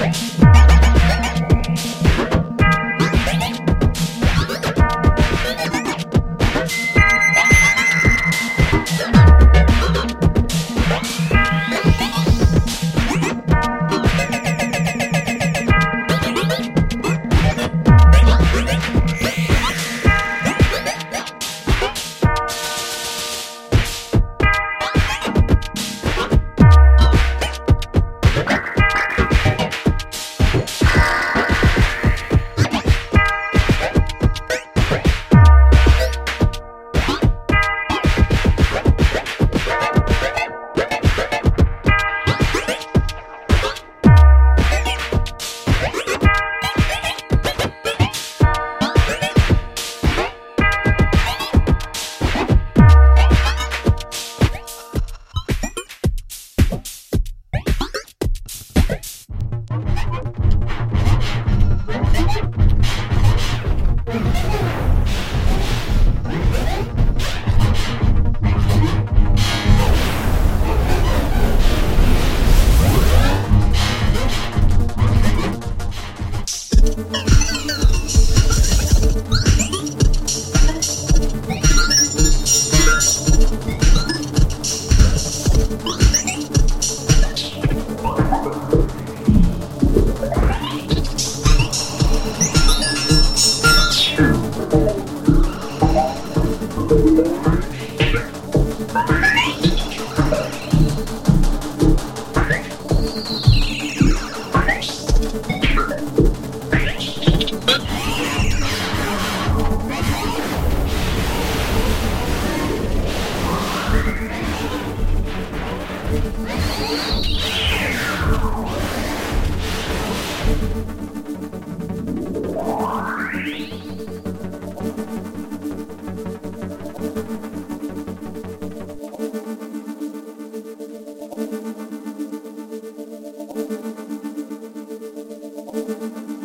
Secret. Música